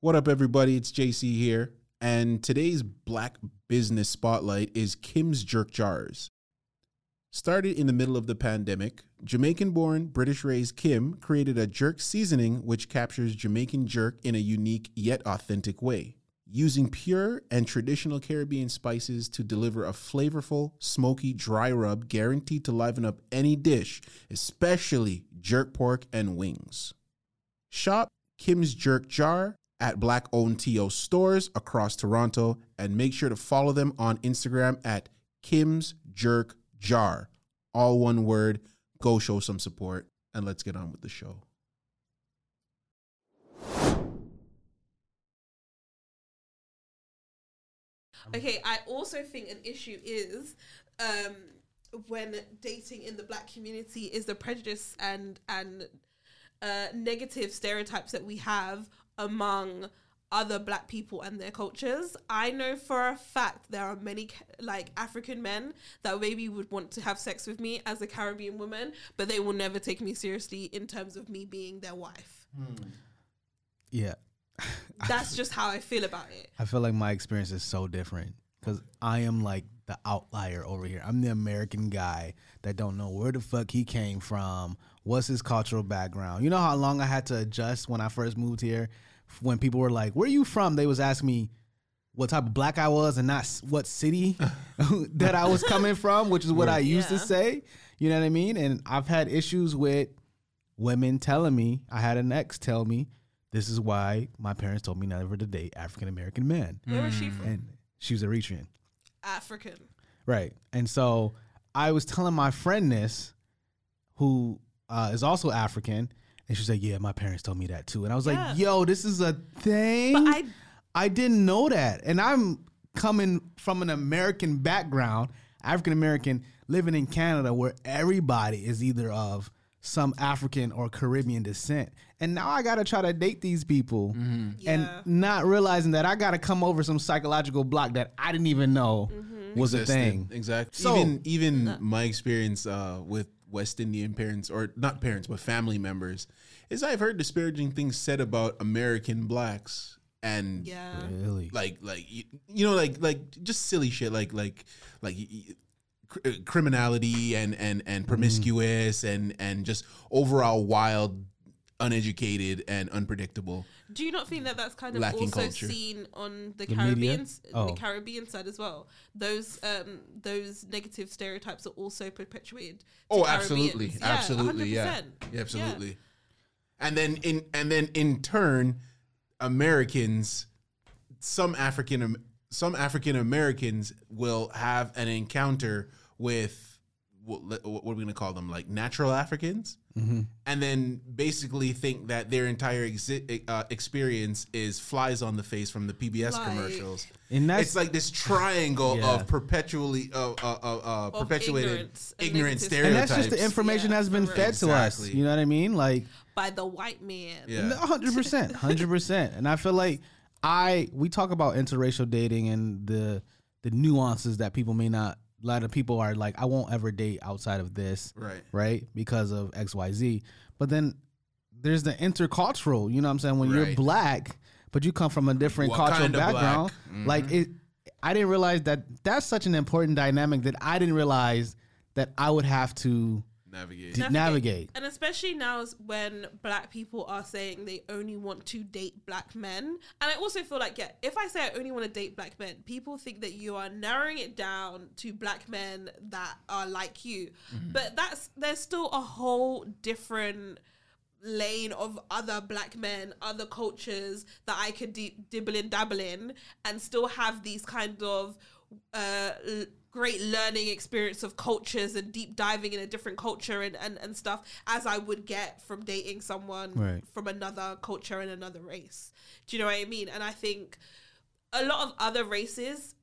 What up, everybody? It's JC here. And today's Black Business Spotlight is Kim's Jerk Jars. Started in the middle of the pandemic, Jamaican born, British raised Kim created a jerk seasoning which captures Jamaican jerk in a unique yet authentic way, using pure and traditional Caribbean spices to deliver a flavorful, smoky dry rub guaranteed to liven up any dish, especially jerk pork and wings. Shop Kim's Jerk Jar at black owned TO stores across Toronto and make sure to follow them on Instagram at Kim's Jerk Jar. All one word. Go show some support and let's get on with the show. Okay, I also think an issue is um, when dating in the black community is the prejudice and and uh, negative stereotypes that we have among other black people and their cultures. I know for a fact there are many like African men that maybe would want to have sex with me as a Caribbean woman, but they will never take me seriously in terms of me being their wife. Hmm. Yeah. That's just how I feel about it. I feel like my experience is so different because I am like the outlier over here. I'm the American guy that don't know where the fuck he came from, what's his cultural background. You know how long I had to adjust when I first moved here? When people were like, "Where are you from?" They was asking me what type of black I was and not what city that I was coming from, which is what I used Yeah. to say. You know what I mean? And I've had issues with women telling me. I had an ex tell me, "This is why my parents told me never to date African American men." Where is she mm. from? and she was Eritrean, African. right? And so I was telling my friend this, who uh, is also African, and she said, "Yeah, my parents told me that too." And I was Yeah. like, "Yo, this is a thing." But I I didn't know that, and I'm coming from an American background, African American, living in Canada, where everybody is either of some African or Caribbean descent, and now I gotta try to date these people, and Yeah. not realizing that I gotta come over some psychological block that I didn't even know was a thing. Exactly. So- even even my experience uh, with West Indian parents, or not parents, but family members, is I've heard disparaging things said about American blacks and yeah. Really? like like you, you know like like just silly shit like like like y- y- cr- uh, criminality and and and promiscuous and and just overall wild uneducated and unpredictable Do you not think that that's kind of Lacking also culture. seen on the, The? Caribbean, Oh. the Caribbean side as well? Those um those negative stereotypes are also perpetuated. Oh, absolutely, Caribbeans. absolutely, yeah, 100%. yeah, absolutely. And then in and then in turn, Americans, some African some African Americans will have an encounter with what, what are we gonna call them? Like natural Africans, and then basically think that their entire exi- uh, experience is flies on the face from the PBS Like- commercials. And that's it's like this triangle Yeah. of perpetually uh, uh, uh, uh, perpetuated ignorance and ignorant negative and stereotypes. that's just the information Yeah, that's been fed real. to us. You know what I mean? Like by the white man. Yeah. hundred percent, hundred percent. And I feel like I we talk about interracial dating and the the nuances that people may not. A lot of people are like, I won't ever date outside of this, Right. right? Because of X, Y, Z. But then there's the intercultural. You know what I'm saying? When you're black, but you come from a different What cultural kind of black? background, mm-hmm. like it. I didn't realize that that's such an important dynamic that I didn't realize that I would have to Navigate. d- navigate. And especially now is when black people are saying they only want to date black men. And I also feel like, yeah, if I say I only want to date black men, people think that you are narrowing it down to black men that are like you. But that's there's still a whole different lane of other black men, other cultures that I could di- dibble and dabble in and still have these kind of uh l- great learning experience of cultures and deep diving in a different culture and, and, and stuff as I would get from dating someone Right. from another culture and another race. Do you know what I mean? And I think a lot of other races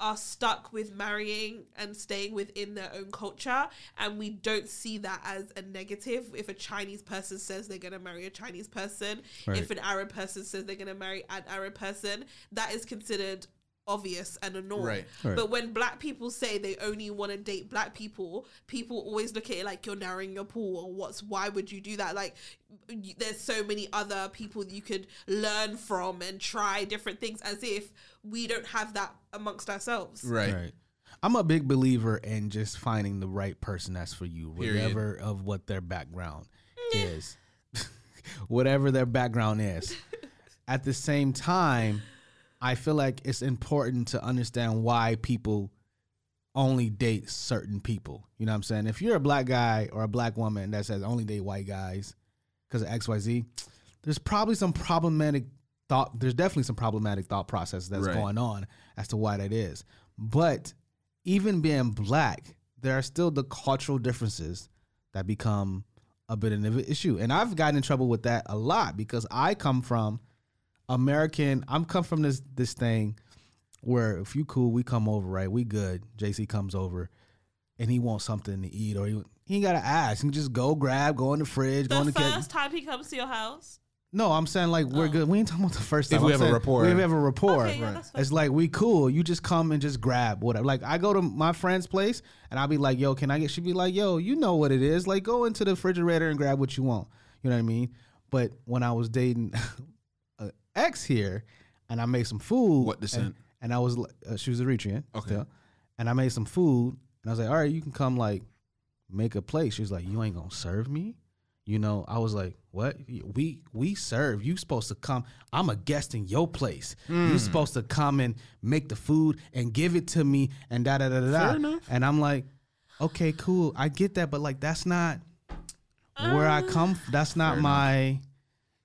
are stuck with marrying and staying within their own culture and we don't see that as a negative if a chinese person says they're going to marry a chinese person Right. if an arab person says they're going to marry an arab person that is considered obvious and annoying. Right. Right. but when black people say they only want to date black people people always look at it like you're narrowing your pool or what's why would you do that like y- there's so many other people you could learn from and try different things as if we don't have that amongst ourselves Right. Right. I'm a big believer in just finding the right person that's for you, Period. whatever of what their background is. whatever their background is. At the same time, I feel like it's important to understand why people only date certain people. You know what I'm saying? If you're a black guy or a black woman that says only date white guys because of XYZ, there's probably some problematic thought there's definitely some problematic thought process that's Right. going on as to why that is. But even being black, there are still the cultural differences that become a bit of an issue. And I've gotten in trouble with that a lot because I come from American I'm come from this this thing where if you cool, we come over, right? We good. JC comes over and he wants something to eat or he, he ain't gotta ask. He can just go grab, go in the fridge, go in the kitchen. the kitchen. first time he comes to your house No, I'm saying like we're Oh. good. We ain't talking about the first If we I'm have a saying rapport. We have a rapport. Okay, yeah. It's like we cool. You just come and just grab whatever. Like I go to my friend's place and I'll be like, "Yo, can I get?" She'd be like, "Yo, you know what it is. Like go into the refrigerator and grab what you want." You know what I mean? But when I was dating an ex here, and I made some food. What descent? And, and I was like, uh, she was Eritrean. Okay. still. and I made some food, and I was like, "All right, you can come like make a plate." She was like, "You ain't gonna serve me." You know, I was like, "What? We we serve. You supposed to come. I'm a guest in your place. Hmm. You supposed to come and make the food and give it to me and da da da da da." Fair enough. And I'm like, "Okay, cool. I get that, but like that's not where I come. f- That's not Fair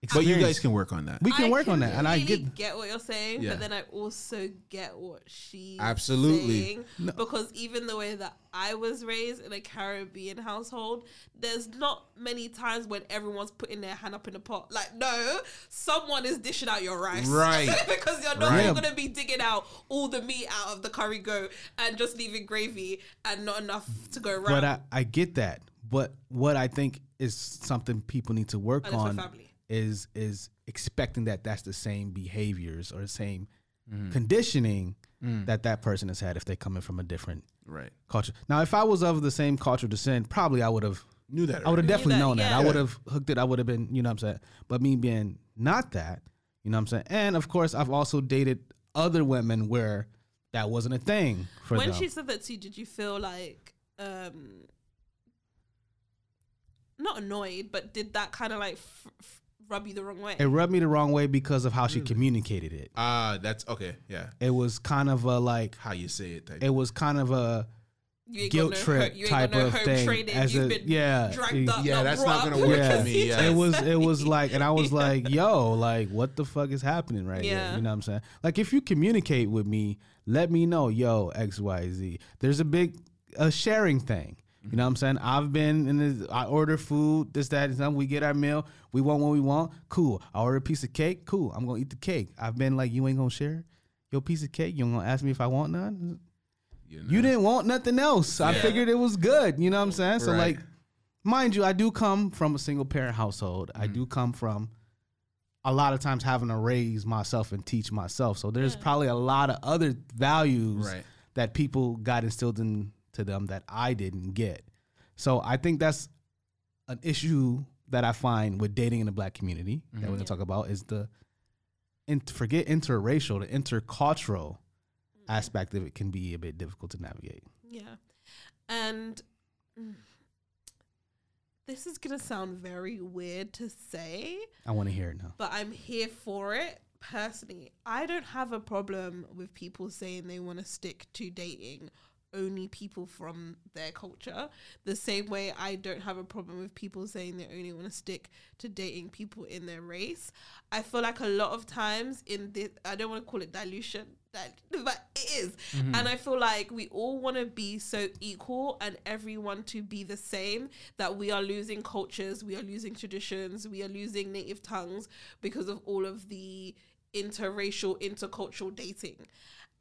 my." But you guys can work on that. we can I work on that, and I really get what you're saying, Yeah. but then I also get what she Absolutely. saying. Because even the way that I was raised in a Caribbean household, there's not many times when everyone's putting their hand up in the pot. Like, no, someone is dishing out your rice, Right. because you're not Right. gonna be digging out all the meat out of the curry go and just leaving gravy and not enough to go around. But I, I get that. But what I think is something people need to work And on family. Is is expecting that that's the same behaviors or the same Mm-hmm. conditioning Mm. that that person has had if they coming from a different Right. culture. Now, if I was of the same cultural descent, probably I would have Knew that. I would have definitely that, known that. I would have hooked it. I would have been, you know what I'm saying? But me being not that, you know what I'm saying? And of course, I've also dated other women where that wasn't a thing for when them. she said that to you, did you feel like um not annoyed, but did that kind of like f- f- rub you the wrong way? it rubbed me the wrong way because of how she communicated it. Ah, that's okay. Yeah. It was kind of a like How you say it. Type. it was kind of a you ain't guilt got no, trip ho- you ain't type got no of home thing training. as You've a- been yeah, dragged up. Yeah, not that's not up gonna with work for me, yeah. it was it was like and I was Yeah. like, yo, like what the fuck is happening right Yeah. here? You know what I'm saying? Like if you communicate with me, let me know, yo, XYZ. There's a big a sharing thing. You know what I'm saying? I've been in this I order food, this, that, and something. We get our meal. We want what we want. Cool. I order a piece of cake. Cool. I'm gonna eat the cake. I've been like, you ain't gonna share your piece of cake. You ain't gonna ask me if I want none. you, know. You didn't want nothing else. I figured it was good. You know what I'm saying? So Right. like, mind you, I do come from a single parent household. I Mm-hmm. do come from a lot of times having to raise myself and teach myself. So there's probably a lot of other values Right. that people got instilled into them that I didn't get. So I think that's an issue that I find with dating in the black community that we're gonna mm-hmm. talk about is the in, forget interracial, the intercultural mm-hmm. aspect of it can be a bit difficult to navigate. Yeah. And this is to sound very weird to say, I want to hear it now. but I'm here for it personally. I don't have a problem with people saying they want to stick to dating only people from their culture. The same way I don't have a problem with people saying they only want to stick to dating people in their race. I feel like a lot of times in this, I don't want to call it dilution that but it is. and i feel like we all want to be so equal and everyone to be the same that we are losing cultures we are losing traditions we are losing native tongues because of all of the interracial intercultural dating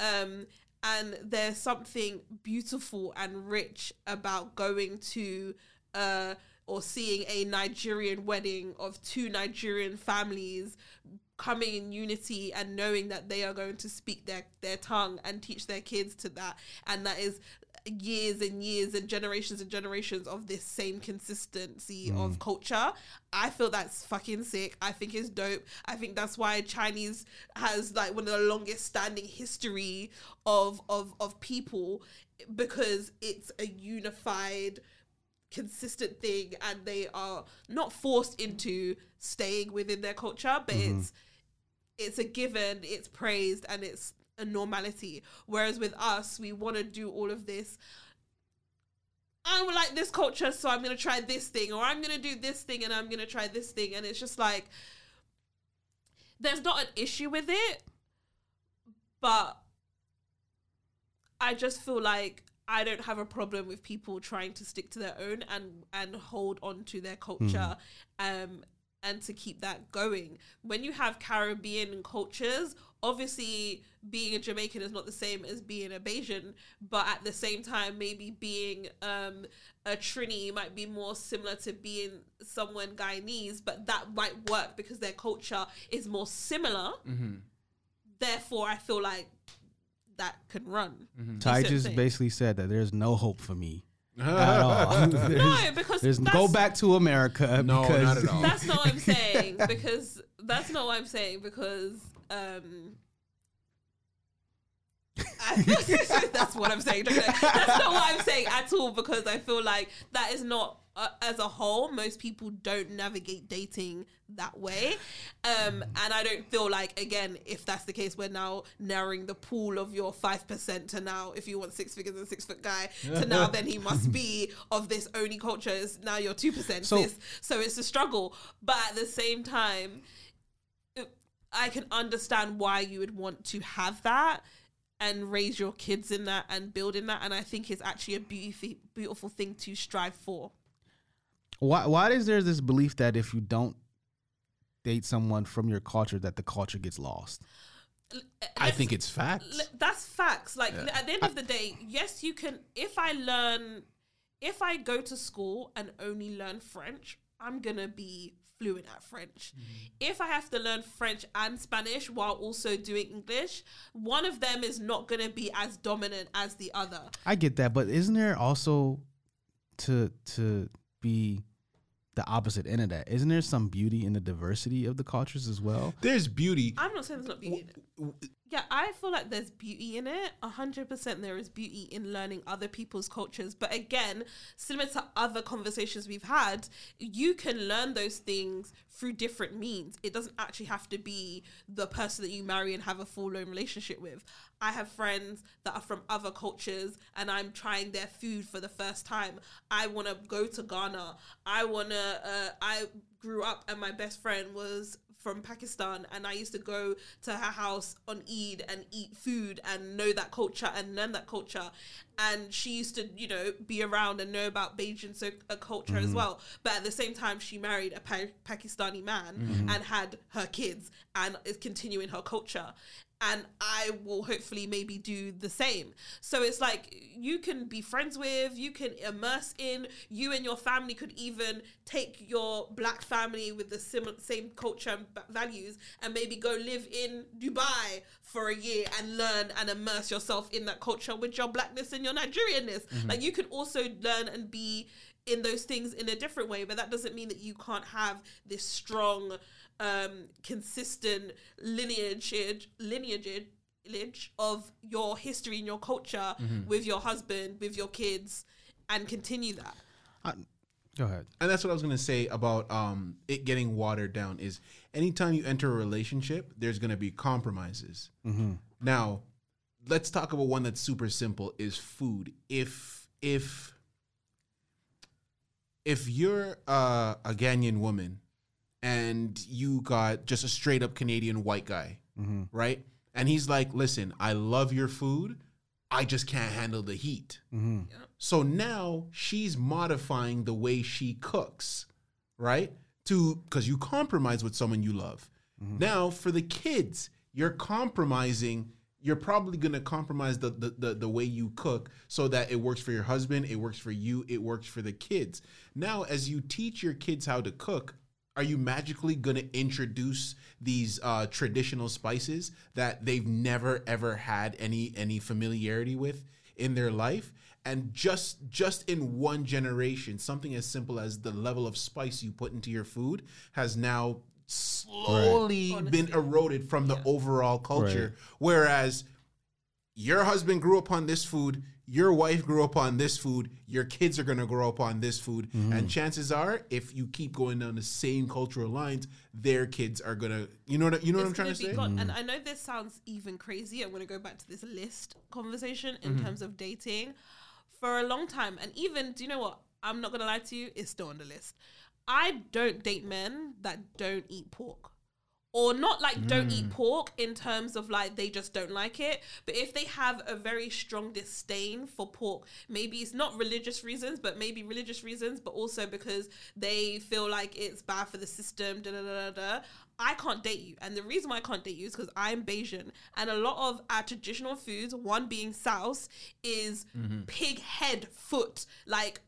um and there's something beautiful and rich about going to uh or seeing a Nigerian wedding of two Nigerian families coming in unity and knowing that they are going to speak their, their tongue and teach their kids to that. And that is years and years and generations and generations of this same consistency of mm. culture. I feel that's fucking sick. I think it's dope. I think that's why Chinese has like one of the longest standing history of of of people because it's a unified consistent thing and they are not forced into staying within their culture but mm-hmm. it's it's a given it's praised and it's a normality. Whereas with us we want to do all of this. I would like this culture, so I'm gonna try this thing, or I'm gonna do this thing, and I'm gonna try this thing, and it's just like there's not an issue with it, but I just feel like I don't have a problem with people trying to stick to their own and and hold on to their culture, um, and to keep that going. When you have Caribbean cultures, obviously being a Jamaican is not the same as being a Bajan, but at the same time, maybe being um, a Trini might be more similar to being someone Guyanese, but that might work because their culture is more similar. Therefore, I feel like that can run. Ty You see just saying? basically said that there's no hope for me at all. There's- No, because there's that's, go back to America. No, because not at all. That's not what I'm saying because that's not what I'm saying because um. That's what I'm saying. That's not what I'm saying at all because I feel like that is not, uh, as a whole, most people don't navigate dating that way. Um, and I don't feel like, again, if that's the case, we're now narrowing the pool of your 5% to now, if you want six figures and six foot guy, to now then he must be of this only culture is now you're 2% So-. So it's a struggle. But at the same time, I can understand why you would want to have that and raise your kids in that and build in that. And I think it's actually a beautiful, beautiful thing to strive for. Why why is there this belief that if you don't date someone from your culture that the culture gets lost? I think it's facts. L- That's facts. Like at the end of the day, yes, you can. If I learn, if I go to school and only learn French, I'm gonna be fluent at French. Mm-hmm. If I have to learn French and Spanish while also doing English, one of them is not gonna be as dominant as the other. I get that, but isn't there also to to be the opposite end of that? Isn't there some beauty in the diversity of the cultures as well? There's beauty. I'm not saying there's not beauty in it. Yeah, I feel like there's beauty in it. A hundred percent, there is beauty in learning other people's cultures. But again, similar to other conversations we've had, you can learn those things through different means. It doesn't actually have to be the person that you marry and have a full blown relationship with. I have friends that are from other cultures, and I'm trying their food for the first time. I want to go to Ghana. I want to. Uh, I grew up, and my best friend was from Pakistan and I used to go to her house on Eid and eat food and know that culture and learn that culture. And she used to, you know, be around and know about Bajan so, uh, culture as well. But at the same time, she married a pa- Pakistani man and had her kids and is continuing her culture. And I will hopefully maybe do the same. So it's like you can be friends with, you can immerse in, you and your family could even take your black family with the sim- same culture and ba- values and maybe go live in Dubai for a year and learn and immerse yourself in that culture with your blackness and your Nigerianness. Like you can also learn and be in those things in a different way, but that doesn't mean that you can't have this strong, um, consistent lineage, lineage, lineage of your history and your culture with your husband, with your kids, and continue that. Go ahead. and that's what I was gonna say about um, it getting watered down. Is anytime you enter a relationship, there's gonna be compromises. Mm-hmm. Now, let's talk about one that's super simple: is food. If if if you're uh, a Ghanaian woman and you got just a straight up Canadian white guy, right? and he's like, "Listen, I love your food. I just can't handle the heat." So now she's modifying the way she cooks, right? To because you compromise with someone you love. Now for the kids, you're compromising. You're probably gonna compromise the, the the the way you cook so that it works for your husband, it works for you, it works for the kids. Now, as you teach your kids how to cook, are you magically gonna introduce these uh, traditional spices that they've never ever had any any familiarity with in their life? and just just in one generation something as simple as the level of spice you put into your food has now slowly been eroded from the overall culture whereas your husband grew up on this food your wife grew up on this food your kids are going to grow up on this food mm-hmm. and chances are if you keep going down the same cultural lines their kids are going to you know what you know what i'm trying gonna to be say gone. And mm. I know this sounds even crazy. I'm going to go back to this list conversation in mm-hmm. terms of dating. For a long time, and even, do you know what? I'm not going to lie to you, it's still on the list. I don't date men that don't eat pork. Or not like don't eat hmm. pork in terms of like they just don't like it, but if they have a very strong disdain for pork, maybe it's not religious reasons, but maybe religious reasons, but also because they feel like it's bad for the system, da da da da. I can't date you. And the reason why I can't date you is because I'm Bajan. And a lot of our traditional foods, one being souse, is mm-hmm. pig head foot. Like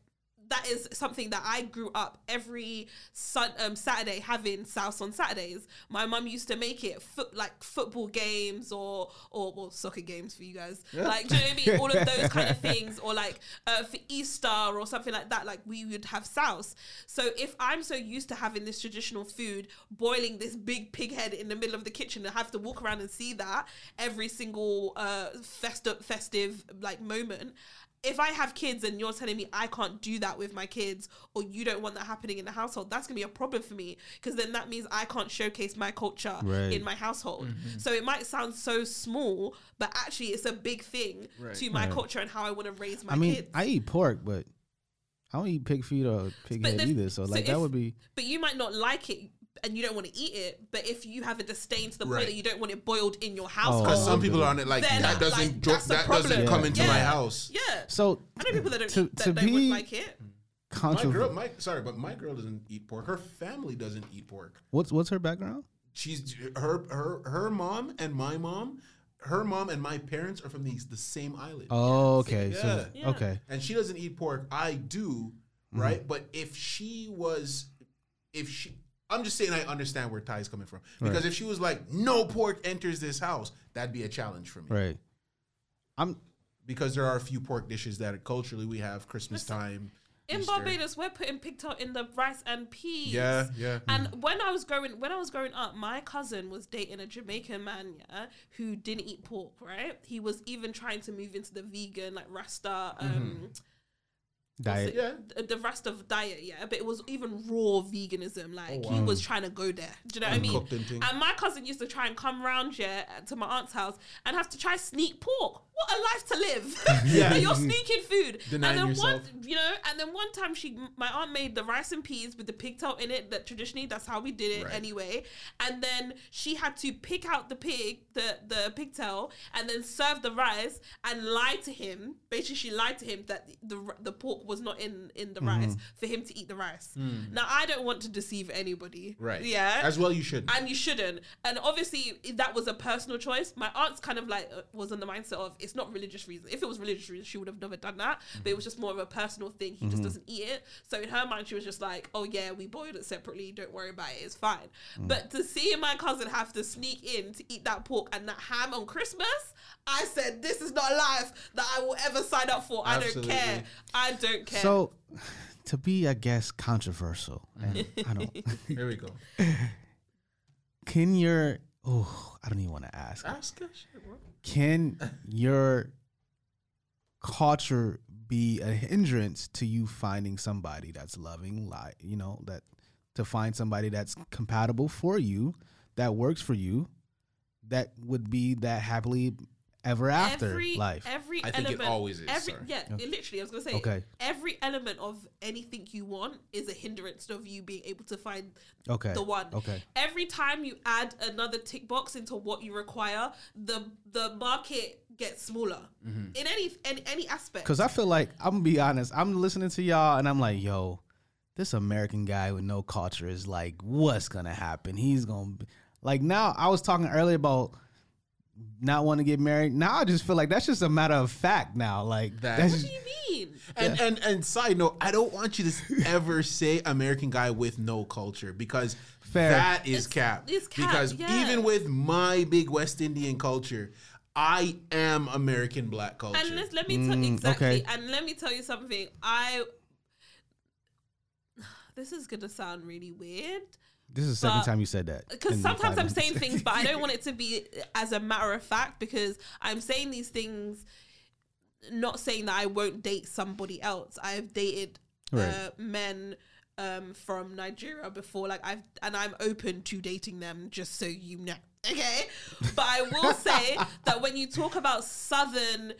that is something that I grew up every sun, um, Saturday having souse on Saturdays. My mum used to make it foot like football games or or well, soccer games for you guys. Like do you know what I mean? All of those kind of things, or like uh, for Easter or something like that. Like we would have souse. So if I'm so used to having this traditional food, boiling this big pig head in the middle of the kitchen, and have to walk around and see that every single uh, festive festive like moment if I have kids and you're telling me I can't do that with my kids or you don't want that happening in the household, that's gonna be a problem for me because then that means I can't showcase my culture Right. in my household. Mm-hmm. So it might sound so small, but actually it's a big thing to my Right. culture and how I want to raise my I mean, kids. I eat pork, but I don't eat pig feet or pig But head the- either. So so like that would be but you might not like it and you don't want to eat it. But if you have a disdain to the Right. point that you don't want it boiled in your house, oh. because some Oh, people are on it like Then, that doesn't like, dro- that's the that doesn't problem. come into my house yeah. so. I know people that don't to- eat, that to don't be- would like it. My girl, my sorry, but my girl doesn't eat pork. Her family doesn't eat pork. What's what's her background? She's her her her mom and my mom, her mom and my parents are from the the same island, Oh, okay. So Yeah. okay. and she doesn't eat pork. I do, right? Mm-hmm. But if she was, if she. I'm just saying I understand where Ty's coming from because Right. if she was like no pork enters this house, that'd be a challenge for me. Right. I'm Because there are a few pork dishes that culturally we have Christmas time. In Easter. Barbados, we're putting pigtail in the rice and peas. Yeah, yeah. And when I was growing, when I was growing up, my cousin was dating a Jamaican man, yeah, who didn't eat pork. Right? He was even trying to move into the vegan, like Rasta, um, diet. Yeah. the, the of diet, yeah. But it was even raw veganism. Like Oh, he was trying to go there. Do you know what I mean? And. And my cousin used to try and come round yeah to my aunt's house and have to try sneak pork. What a life to live! Yeah. You're sneaking food. Denying and then one, yourself. you know, and then one time she, my aunt made the rice and peas with the pigtail in it. That traditionally that's how we did it Right. anyway. And then she had to pick out the pig, the the pigtail, and then serve the rice and lie to him. Basically, she lied to him that the the pork was not in in the rice for him to eat the rice. Now I don't want to deceive anybody. Right. Yeah. As well, you should. and you shouldn't. And obviously, that was a personal choice. My aunt's kind of like uh, was in the mindset of it's not religious reason. If it was religious reason, she would have never done that. But it was just more of a personal thing. He just mm-hmm. doesn't eat it. So in her mind, she was just like, "Oh yeah, we boiled it separately. Don't worry about it. It's fine." Mm. But to see my cousin have to sneak in to eat that pork and that ham on Christmas, I said, "This is not a life that I will ever sign up for. I don't care. I don't care." So to be, I guess, controversial, and I don't. Here we go. Can your oh, I don't even want to ask. Ask us. Can your culture be a hindrance to you finding somebody that's loving, like you know, that to find somebody that's compatible for you, that works for you, that would be that happily ever after every, life. Every I think it element, always is, Every, sorry. yeah, it literally. I was gonna say. Okay. Every element of anything you want is a hindrance of you being able to find okay. the one. Okay. Every time you add another tick box into what you require, the the market gets smaller Mm-hmm. in any in any aspect. Because I feel like I'm gonna be honest. I'm listening to y'all, and I'm like, yo, this American guy with no culture is like, what's gonna happen? He's gonna be like now. I was talking earlier about not want to get married. Now I just feel like that's just a matter of fact. Now, like That- that's what just, do you mean? And, and and side note, I don't want you to ever say American guy with no culture because Fair. that is It's- cap. it's cap, because yeah. even with my big West Indian culture, I am American black culture. And let's, let me tell Mm, exactly. okay. And let me tell you something. I. This is gonna sound really weird this is the second But- time you said that. because sometimes I'm saying things, but I don't want it to be as a matter of fact because I'm saying these things, not saying that I won't date somebody else. I've dated uh, men um, from Nigeria before, like I've, and I'm open to dating them. Just so you know, okay. But I will say that when you talk about Southern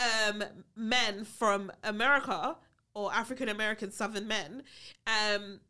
um, men from America or African American Southern men, um,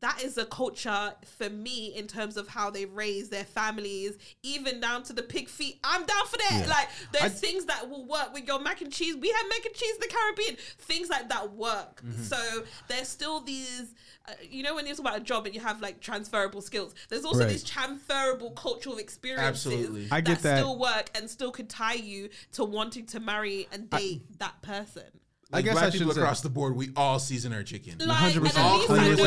that is a culture for me in terms of how they raise their families, even down to the pig feet. I'm down for that. Yeah. Like, there's I- things that will work with your mac and cheese. We have mac and cheese in the Caribbean. Things like that work. Mm-hmm. So there's still these, uh, you know, when you talk about a job and you have like transferable skills, there's also Right. these transferable cultural experiences Absolutely. I get that. still work and still could tie you to wanting to marry and date that person. Like guess black I people should say- across the board, we all season our chicken. Like, 100%. at least I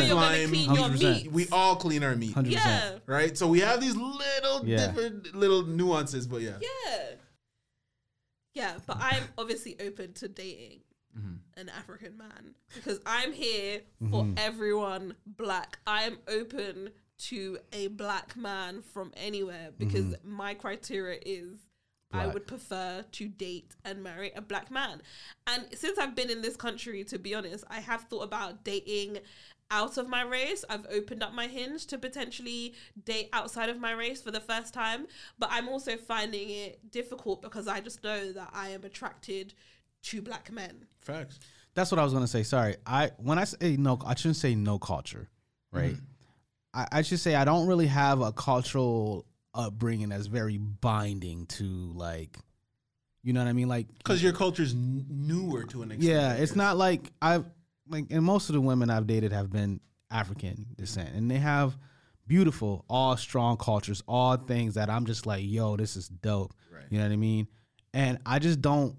100%. Lime, clean your 100%. meat. We all clean our meat, 100%. Yeah. right? So we have these little Yeah. different little nuances, but yeah. Yeah. Yeah, but I'm obviously open to dating Mm-hmm. an African man because I'm here for everyone black. I am open to a black man from anywhere because my criteria is I would prefer to date and marry a black man. And since I've been in this country, to be honest, I have thought about dating out of my race. I've opened up my hinge to potentially date outside of my race for the first time. But I'm also finding it difficult because I just know that I am attracted to black men. Facts. That's what I was gonna say. Sorry, I when I say no, I shouldn't say no culture, right? Mm-hmm. I, I should say I don't really have a cultural upbringing that's very binding to like, you know what I mean? Like, Because your culture's n- newer to an extent. yeah, it's not like I've like, and most of the women I've dated have been African descent, and they have beautiful, all strong cultures, all things that I'm just like, yo, this is dope. Right. You know what I mean? And I just don't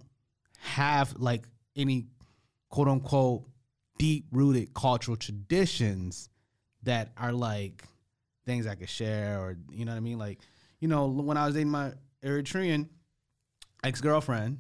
have like any quote unquote deep rooted cultural traditions that are like things I could share or you know what I mean? Like, you know, when I was dating my Eritrean ex girlfriend,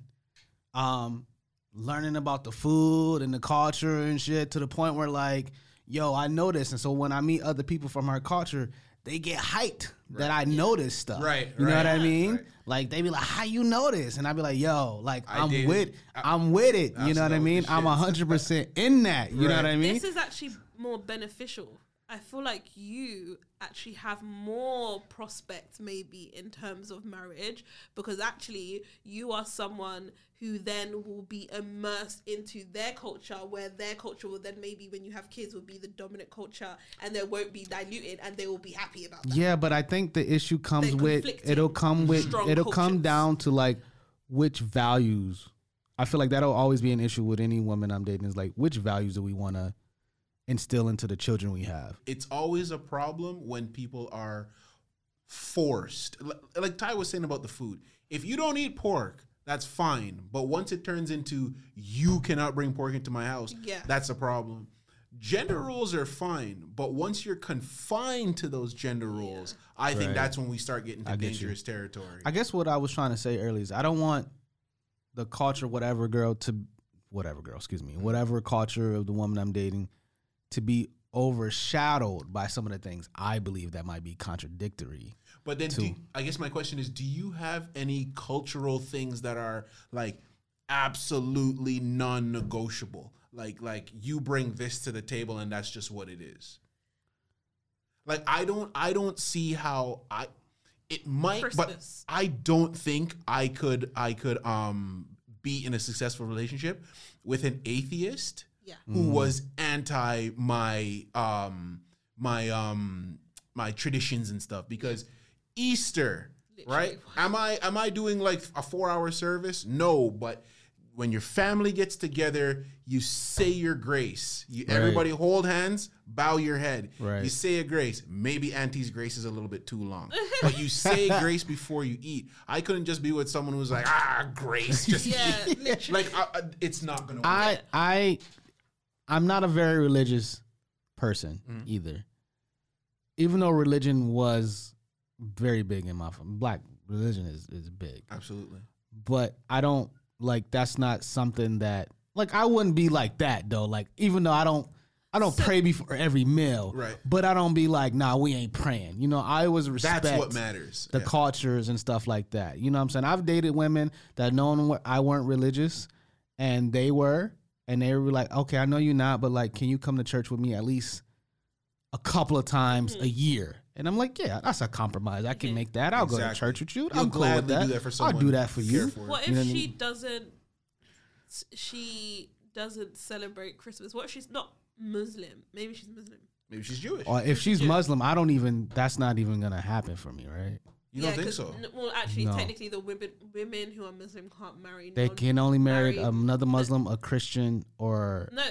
um, learning about the food and the culture and shit to the point where like, yo, I know this. And so when I meet other people from her culture, they get hyped that I know this stuff. Right, You know what I mean? right. Like they be like, "How you know this?" And I be like, "Yo, like I I'm did. with, I- I'm with it." You know what I mean? I'm shit. hundred percent in that. You know what I mean? This is actually more beneficial. I feel like you actually have more prospects, maybe in terms of marriage, because actually you are someone who then will be immersed into their culture, where their culture will then maybe when you have kids will be the dominant culture, and they won't be diluted, and they will be happy about that. Yeah, but I think the issue comes with it'll come with it'll come down to like which values. I feel like that'll always be an issue with any woman I'm dating is like which values do we want to instill into the children we have. it's always a problem when people are forced. Like Ty was saying about the food. If you don't eat pork, that's fine. But once it turns into you cannot bring pork into my house, Yeah. that's a problem. Gender roles are fine, but once you're confined to those gender roles, I think that's when we start getting I to get you. dangerous territory. I guess what I was trying to say earlier is I don't want the culture, whatever girl to, whatever girl, excuse me, whatever culture of the woman I'm dating, to be overshadowed by some of the things I believe that might be contradictory. But then, do, I guess my question is: Do you have any cultural things that are like absolutely non-negotiable? Like, like you bring this to the table, and that's just what it is. Like, I don't, I don't see how I, it might, Christmas. but I don't think I could I could um be in a successful relationship with an atheist Yeah. who was anti my um my um my traditions and stuff because Easter, right? Am I am I doing like a 4-hour service? No, but when your family gets together, you say your grace. You everybody hold hands, bow your head. Right. You say a grace. Maybe Auntie's grace is a little bit too long, but you say grace before you eat. I couldn't just be with someone who's like, ah, grace, just Yeah, eat. like uh, uh, it's not gonna work. I I I'm not a very religious person Mm. either. Even though religion was very big in my family. black religion is is big. Absolutely. But I don't like that's not something that like I wouldn't be like that though. Like even though I don't I don't pray before every meal. Right. But I don't be like, nah, we ain't praying. You know, I always respect That's what matters. the Yeah. cultures and stuff like that. You know what I'm saying? I've dated women that known I weren't religious and they were and they were like, "Okay, I know you're not, but like can you come to church with me at least a couple of times Hmm. a year?" And I'm like, "Yeah, that's a compromise. I can make that. I'll go to church with you. You'll I'm cool with gladly that. do that for I'll do that for you you." for. What if You know what I she mean? doesn't? She doesn't celebrate Christmas. What if she's not Muslim? Maybe she's Muslim. Maybe she's Jewish. Or if she's Yeah. Muslim, I don't even that's not even going to happen for me, right? You don't think 'cause so? n- well, actually, No. technically, the women women who are Muslim can't marry. They non- can only marry marry- another Muslim, a Christian or No,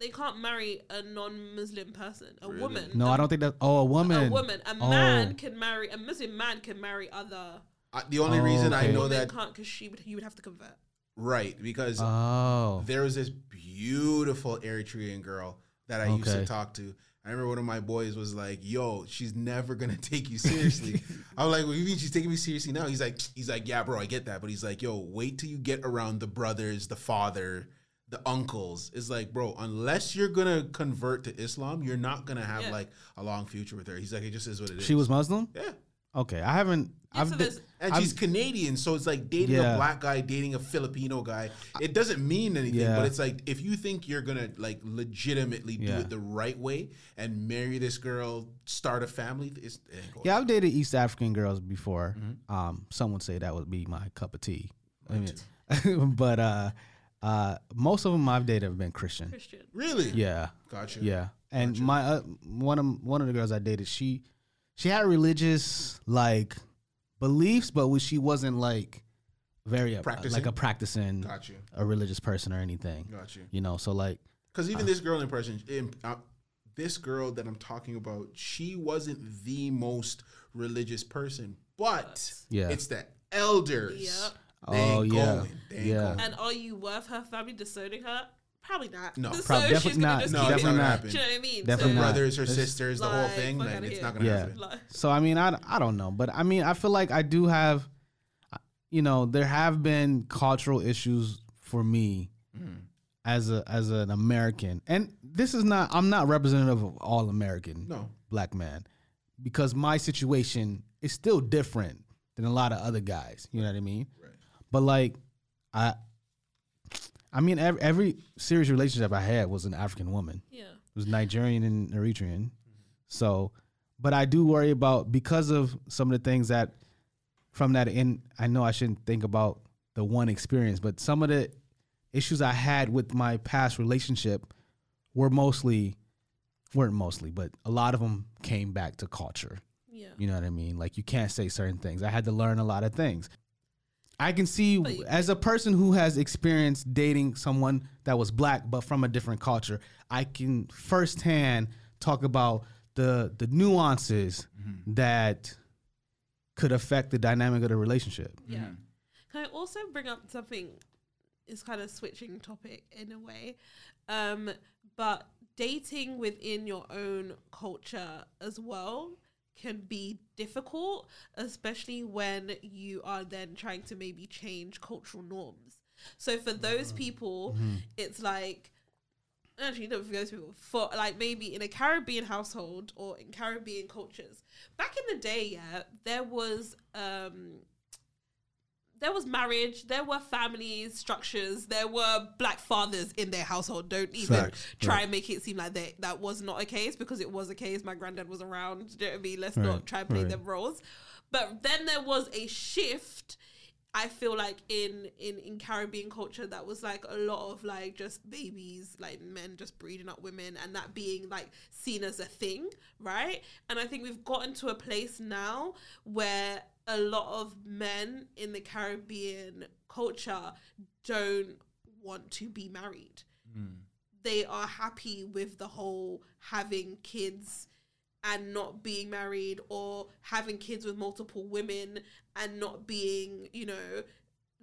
they can't marry a non-Muslim person. A Really? woman. No, a, I don't think that Oh, a woman. A woman. A Oh. man can marry. A Muslim man can marry other. I, the only Oh, reason I know women that can't because she would. you would have to convert. right because Oh. there was this beautiful Eritrean girl that I used to talk to. I remember one of my boys was like, "Yo, she's never gonna take you seriously." I'm like, "What do you mean she's taking me seriously now?" He's like, "He's like, yeah, bro, I get that," but he's like, "Yo, wait till you get around the brothers, the father, the uncles." It's like, bro, unless you're gonna convert to Islam, you're not gonna have Yeah. like a long future with her. He's like, "It just is what it is." She was Muslim? yeah. Okay, I haven't. Yeah, I've so di- there's- And I'm- she's Canadian, so it's like dating a black guy, dating a Filipino guy. It doesn't mean anything, Yeah. but it's like if you think you're gonna like legitimately do Yeah. it the right way and marry this girl, start a family, it's, it yeah, I've dated East African girls before. Mm-hmm. Um, some would say that would be my cup of tea. I mean, but uh, uh, most of them I've dated have been Christian. Christian. Really? Yeah, Gotcha. yeah. And my uh, one of one of the girls I dated, she she had religious like beliefs, but she wasn't like very uh, Practicing? like a practicing Got you. a religious person or anything. Got you. You know, so like Because even this girl in person, in, uh, this girl that I'm talking about, she wasn't the most religious person, but Yeah. it's the elders. Yep. They Oh, ain't yeah. going. They ain't Yeah. going. And are you worth her family disowning her? Probably not. No. so Prob- definitely not. No, keep that's not gonna happen. You know what I mean? Definitely Her not. brothers, her It's- sisters, the whole thing, fuck like, it's here. not gonna Yeah. happen. Like, So I mean, I I don't know, but I mean, I feel like I do have, you know, there have been cultural issues for me mm. as a as an American, and this is not I'm not representative of all American No. black man because my situation is still different than a lot of other guys. You know what I mean? Right. But like, I. I mean, every, every serious relationship I had was an African woman yeah. it was Nigerian and Eritrean. So, but I do worry about because of some of the things that from that in I know I shouldn't think about the one experience, but some of the issues I had with my past relationship were mostly weren't mostly, but a lot of them came back to culture. Yeah. You know what I mean? Like you can't say certain things. I had to learn a lot of things. I can see But as a person who has experienced dating someone that was black but from a different culture, I can firsthand talk about the the nuances that could affect the dynamic of the relationship. Yeah. Can I also bring up something? Is kind of switching topic in a way, um, but dating within your own culture as well can be difficult, especially when you are then trying to maybe change cultural norms. So for those people, it's like actually not for those people for like maybe in a Caribbean household or in Caribbean cultures. Back in the day, yeah, there was um there was marriage, there were families, structures, there were black fathers in their household. Don't even Facts. try Right. and make it seem like they, that was not a case because it was a case. My granddad was around. Do you know what I mean? Let's Right, not try and play right. them roles. But then there was a shift. I feel like in in in Caribbean culture that was like a lot of like just babies, like men just breeding up women, and that being like seen as a thing, right? And I think we've gotten to a place now where a lot of men in the Caribbean culture don't want to be married. Mm. They are happy with the whole having kids and not being married or having kids with multiple women and not being, you know,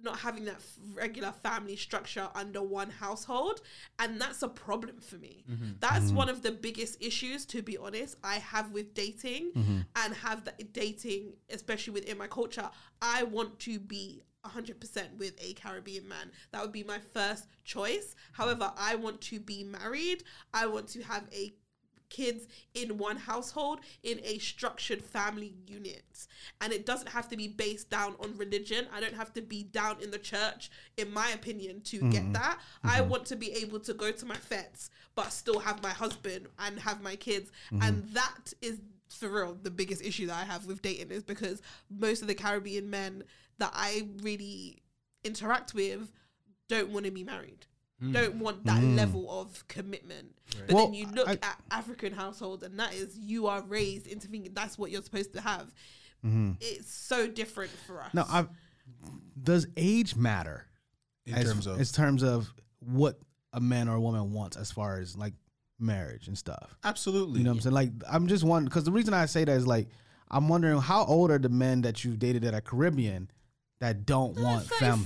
not having that f- regular family structure under one household. And that's a problem for me. Mm-hmm. That's mm-hmm. one of the biggest issues, to be honest, I have with dating mm-hmm. and have that dating, especially within my culture. I want to be 100% with a Caribbean man. That would be my first choice. However, I want to be married. I want to have a kids in one household in a structured family unit. And it doesn't have to be based down on religion. I don't have to be down in the church in my opinion to get mm-hmm. that. I mm-hmm. want to be able to go to my fetes, but still have my husband and have my kids. Mm-hmm. And that is for real the biggest issue that i have with dating is because most of the caribbean men that i really interact with don't want to be married Hmm. don't want that hmm. level of commitment but Well, then you look I- at African households, and that is you are raised into thinking that's what you're supposed to have. Mm-hmm. It's so different for us. No, I does age matter In as, terms of in terms of what a man or a woman wants as far as like marriage and stuff. absolutely. You know what I'm saying? Like I'm just wondering because the reason I say that is like I'm wondering how old are the men that you've dated that are Caribbean that don't They're want family?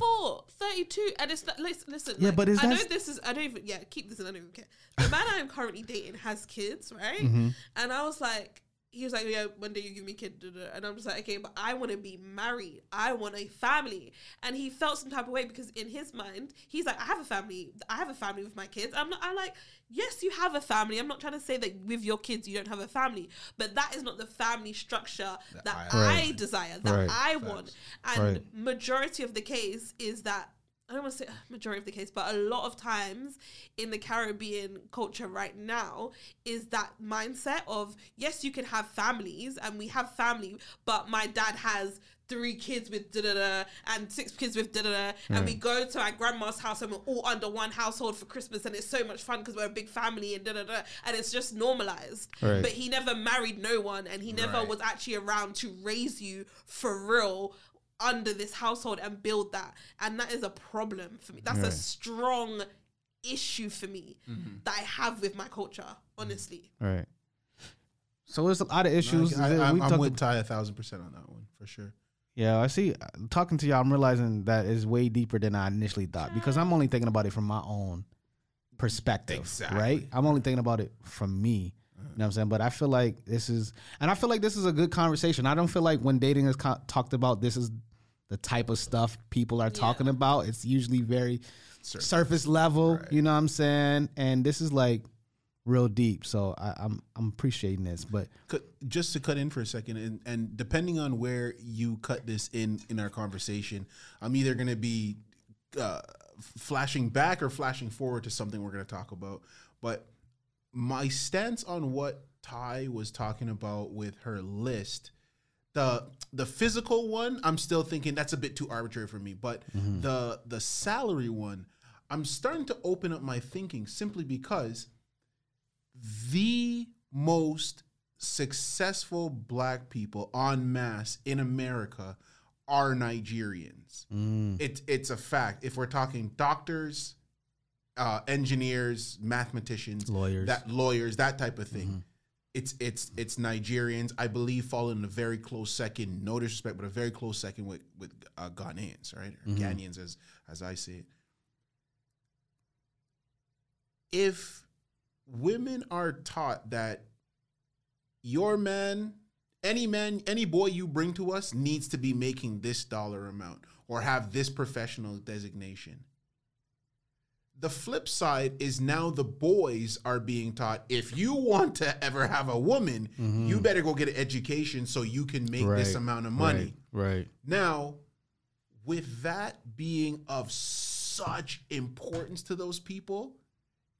34, 32, and it's like, listen, listen Yeah, like, but I know this is, I don't even, yeah, keep this in, I don't even care. The man I am currently dating has kids, right? Mm-hmm. And I was like, he was like, yeah, one day you give me a kid, da, da. and I'm just like, okay, but I want to be married. I want a family. And he felt some type of way because in his mind, he's like, I have a family. I have a family with my kids. I'm not, I'm like, yes, you have a family. I'm not trying to say that with your kids you don't have a family, but that is not the family structure that, I- I, Right. desire, that Right. I want. And Right. majority of the case is that I don't want to say majority of the case, but a lot of times in the Caribbean culture right now is that mindset of yes, you can have families and we have family, but my dad has three kids with da da da and six kids with da da da, and we hmm. go to our grandma's house and we're all under one household for Christmas, and it's so much fun because we're a big family and da da da, and it's just normalized. Right. But he never married no one, and he never Right. was actually around to raise you for real under this household and build that and that is a problem for me that's a strong issue for me Mm-hmm. that i have with my culture honestly Right. So there's a lot of issues. I, that am we talked- with Ty a thousand percent on that one for sure. Yeah, I see. Talking to y'all, I'm realizing that is way deeper than I initially thought because I'm only thinking about it from my own perspective, Exactly. right? I'm only thinking about it from me. You know what I'm saying? But I feel like this is, and I feel like this is a good conversation. I don't feel like when dating is co- talked about, this is the type of stuff people are talking about. It's usually very surface, level. Right. You know what I'm saying? And this is like real deep. So I, I'm I'm appreciating this. But just to cut in for a second, and, and depending on where you cut this in in our conversation, I'm either going to be uh, flashing back or flashing forward to something we're going to talk about. But my stance on what Ty was talking about with her list, the the physical one, I'm still thinking that's a bit too arbitrary for me. But mm-hmm. the the salary one, I'm starting to open up my thinking simply because the most successful black people en masse in America are Nigerians. Mm. It, it's a fact. If we're talking doctors, uh, engineers, mathematicians, Lawyers. that lawyers, that type of thing. Mm-hmm. It's it's it's Nigerians. I believe fall in a very close second. No disrespect, but a very close second with with uh, Ghanaians, right? Or Ghanaians, as as I see it. If women are taught that your man, any man, any boy you bring to us needs to be making this dollar amount or have this professional designation. The flip side is now the boys are being taught if you want to ever have a woman, you better go get an education so you can make this amount of money. Right. Now, with that being of such importance to those people,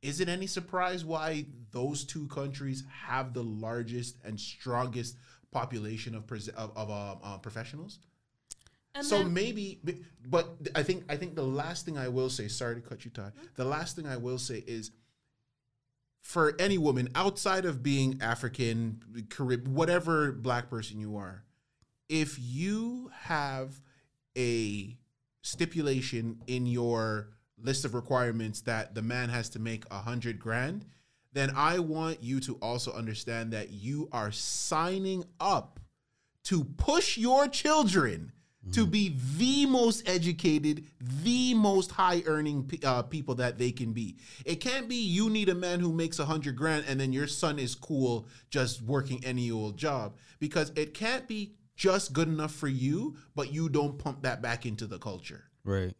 is it any surprise why those two countries have the largest and strongest population of pres- of, of uh, uh, professionals? And so then- maybe, but I think I think the last thing I will say. Sorry to cut you, Ty. Mm-hmm. The last thing I will say is, for any woman outside of being African, Carib, whatever black person you are, if you have a stipulation in your list of requirements that the man has to make a hundred grand, then I want you to also understand that you are signing up to push your children to be the most educated, the most high earning uh, people that they can be. It can't be you need a man who makes a hundred grand and then your son is cool just working any old job because it can't be just good enough for you, but you don't pump that back into the culture. Right.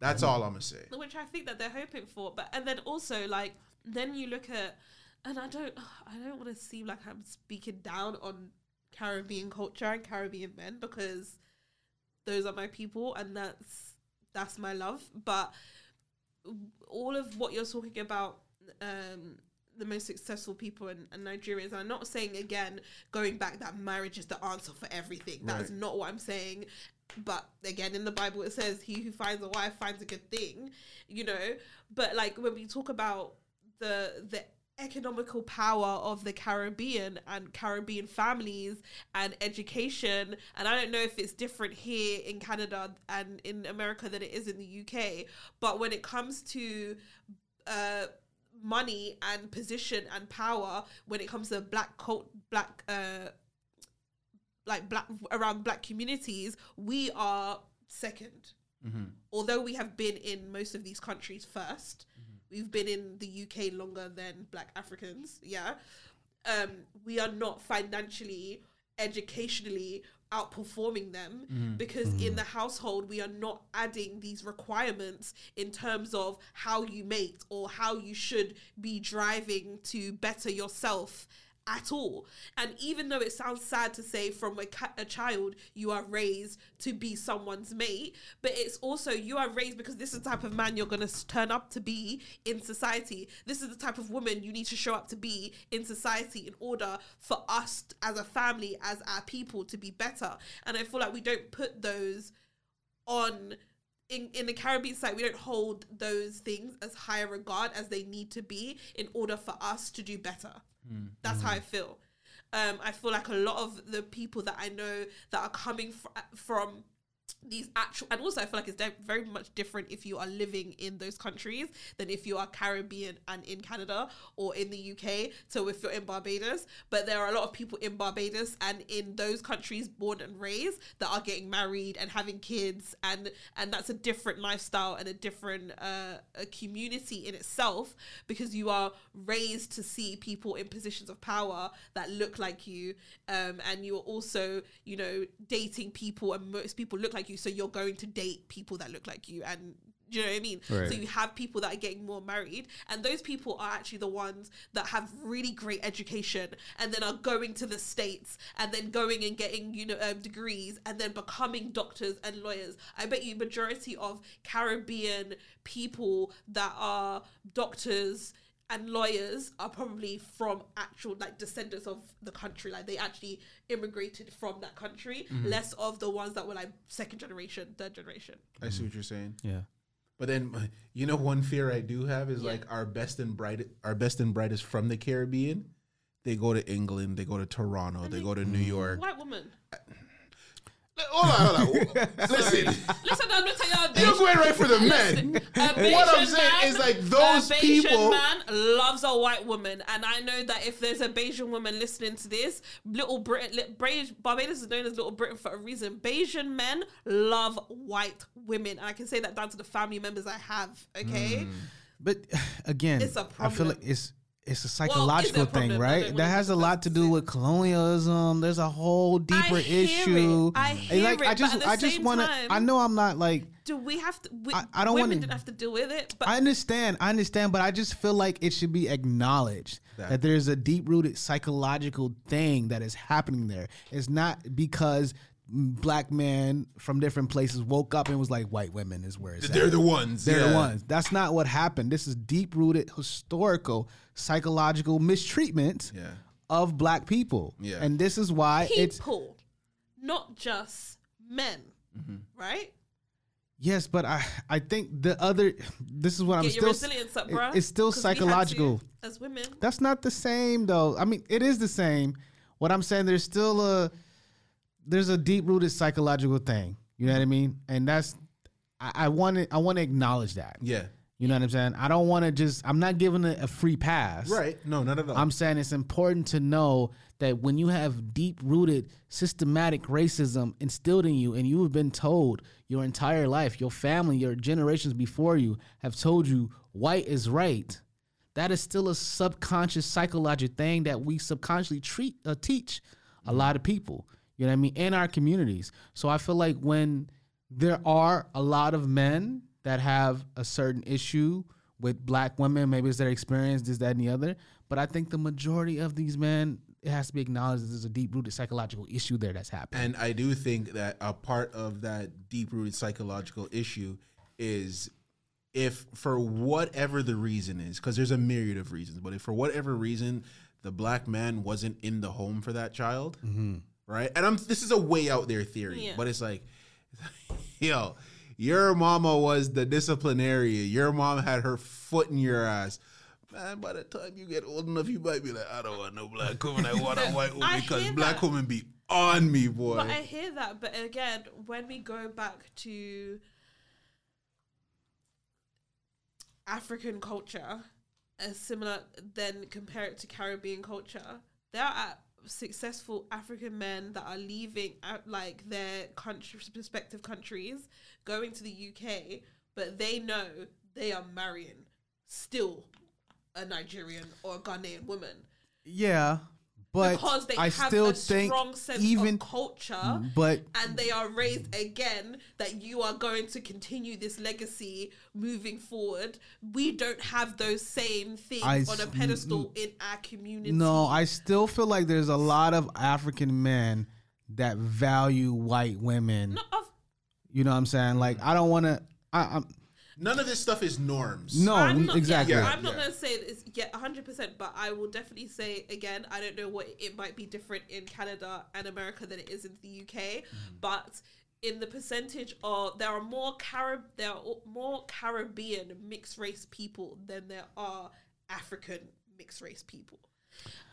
That's all I'm gonna say. which I think that they're hoping for. But and then also like then you look at and I don't I don't want to seem like I'm speaking down on Caribbean culture and Caribbean men because those are my people and that's that's my love. But all of what you're talking about um the most successful people in, in Nigerians. I'm not saying again going back that marriage is the answer for everything. That's Right. not what I'm saying. But again, in the Bible it says, "He who finds a wife finds a good thing," you know. But like when we talk about the the economical power of the Caribbean and Caribbean families and education, and I don't know if it's different here in Canada and in America than it is in the UK. But when it comes to uh, money and position and power when it comes to black cult black uh like black around black communities we are 2nd although we have been in most of these countries 1st we've been in the uk longer than black africans yeah. Um we are not financially educationally outperforming them because in the household we are not adding these requirements in terms of how you mate or how you should be driving to better yourself at all. And even though it sounds sad to say from a, ca- a child you are raised to be someone's mate but it's also you are raised because this is the type of man you're going to turn up to be in society. This is the type of woman you need to show up to be in society in order for us as a family as our people to be better. And i feel like we don't put those on in, in the Caribbean side, we don't hold those things as high regard as they need to be in order for us to do better. That's how I feel. Um, I feel like a lot of the people that I know that are coming fr- from these actual, and also I feel like it's very much different if you are living in those countries than if you are Caribbean and in Canada or in the UK. So if you're in Barbados, but there are a lot of people in Barbados and in those countries born and raised that are getting married and having kids, and and that's a different lifestyle and a different uh, a community in itself because you are raised to see people in positions of power that look like you, um, and you're also you know dating people and most people look like you, so you're going to date people that look like you and. Do you know what I mean? Right. So you have people that are getting more married, and those people are actually the ones that have really great education, and then are going to the states, and then going and getting you know um, degrees, and then becoming doctors and lawyers. I bet you majority of Caribbean people that are doctors and lawyers are probably from actual like descendants of the country like they actually immigrated from that country mm-hmm. less of the ones that were like second generation third generation I see what you're saying. Yeah. But then, you know, one fear I do have is Yeah. like our best and bright, our best and brightest from the Caribbean. They go to England, they go to Toronto, they go to New mm. York. white woman Hold on, hold on. Listen, listen I'm not telling you you're going right for the men. What I'm saying is like those a Bajan people. man loves a white woman, and I know that if there's a Bajan woman listening to this, Little Britain, li- Bra- Barbados is known as Little Britain for a reason. Bajan men love white women, and I can say that down to the family members I have. Okay, mm. But again, It's a I feel like it's it's a is it a psychological problem? thing, right? That has a lot to do with colonialism. There's a whole deeper hear issue. it. I And, hear like it, I but just at the I just same want to time- I know I'm not like do we have to? We, I- I don't women wanna- have to deal with it, but I understand, I understand, but I just feel like it should be acknowledged That- that, there's a deep rooted psychological thing that is happening there. It's not because black men from different places woke up and was like, white women is where it's at. They're the ones. They're the ones. That's not what happened. This is deep rooted historical psychological mistreatment Yeah. of black people. Yeah. And this is why it's People, not just men, Mm-hmm. right? yes, but I I think the other this is what I'm Get still your resilience up, it- bruh. It's still 'cause we had to psychological. as women. That's not the same though. I mean, it is the same. What I'm saying, there's still a there's a deep rooted psychological thing. You know what I mean? And that's I, I want to I want to acknowledge that. Yeah. You know what I'm saying? I don't want to just I'm not giving it a free pass. Right. No, not at all. I'm saying it's important to know that when you have deep rooted systematic racism instilled in you and you have been told your entire life, your family, your generations before you have told you white is right, that is still a subconscious psychological thing that we subconsciously treat uh, teach a lot of people. You know what I mean? In our communities. So I feel like when there are a lot of men that have a certain issue with black women, maybe it's their experience, this, that, and the other. But I think the majority of these men, it has to be acknowledged that there's a deep rooted psychological issue there that's happening. And I do think that a part of that deep rooted psychological issue is if, for whatever the reason is, because there's a myriad of reasons, but if for whatever reason the black man wasn't in the home for that child, mm-hmm. Right? And I'm this is a way out there theory, Yeah. but it's like, yo, your mama was the disciplinarian. Your mom had her foot in your ass. Man, by the time you get old enough, you might be like, I don't want no black woman. I want a white woman because black that. women be on me, boy. But I hear that. But again, when we go back to African culture, as similar, then compare it to Caribbean culture, there are successful African men that are leaving out like their country, respective countries, going to the UK, but they know they are marrying still a Nigerian or a Ghanaian woman. Yeah, but because they I have still a think strong sense even, of culture mm, but and they are raised again that you are going to continue this legacy moving forward. We don't have those same things I on a mm, pedestal mm. in our community. No, I still feel like there's a lot of African men that value white women. Of, You know what I'm saying? Like I don't want to. I'm None of this stuff is norms. no I'm not, exactly. Yeah, Yeah, I'm not yeah. going to say it's yet 100%, but I will definitely say again, I don't know what it might be different in Canada and America than it is in the UK, Mm-hmm. but in the percentage of there are more Carib there are more Caribbean mixed race people than there are African mixed race people.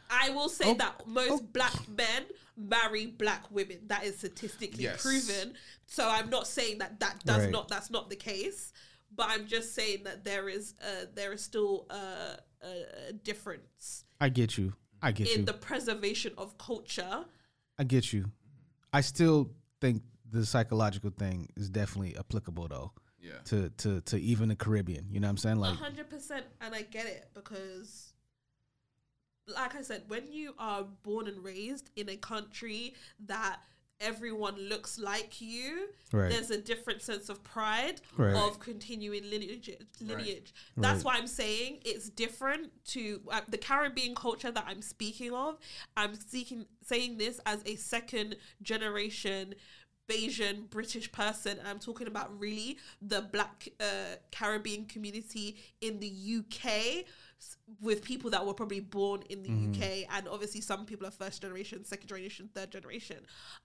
I will say Oh, that most black men marry black women. That is statistically Yes. proven. So I'm not saying that that does Right. not that's not the case, but I'm just saying that there is uh, there is still a, a, a difference I get you. I get you in you. the preservation of culture. I get you. I still think the psychological thing is definitely applicable though. Yeah. To to to even the Caribbean. You know what I'm saying? Like hundred percent, and I get it because, like I said, when you are born and raised in a country that everyone looks like you, Right. there's a different sense of pride Right. of continuing lineage. Lineage. That's why I'm saying it's different to uh, the Caribbean culture that I'm speaking of. I'm seeking saying this as a second generation. Bajan British person, and I'm talking about really the Black uh, Caribbean community in the UK, s- with people that were probably born in the mm-hmm. UK, and obviously some people are first generation, second generation, third generation.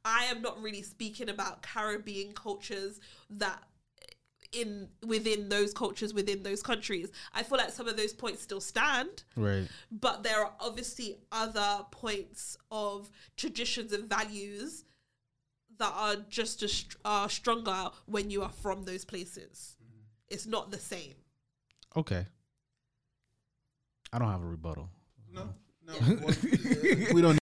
I am not really speaking about Caribbean cultures that eh, in within those cultures within those countries. I feel like some of those points still stand right. but there are obviously other points of traditions and values that are just as str- are stronger when you are from those places. Mm-hmm. It's not the same. Okay. I don't have a rebuttal. No, no. we don't.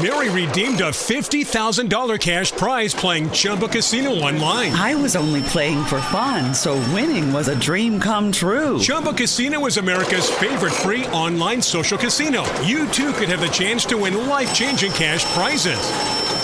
Mary redeemed a $50,000 cash prize playing Chumba Casino online. I was only playing for fun, so winning was a dream come true. Chumba Casino is America's favorite free online social casino. You too could have the chance to win life changing cash prizes.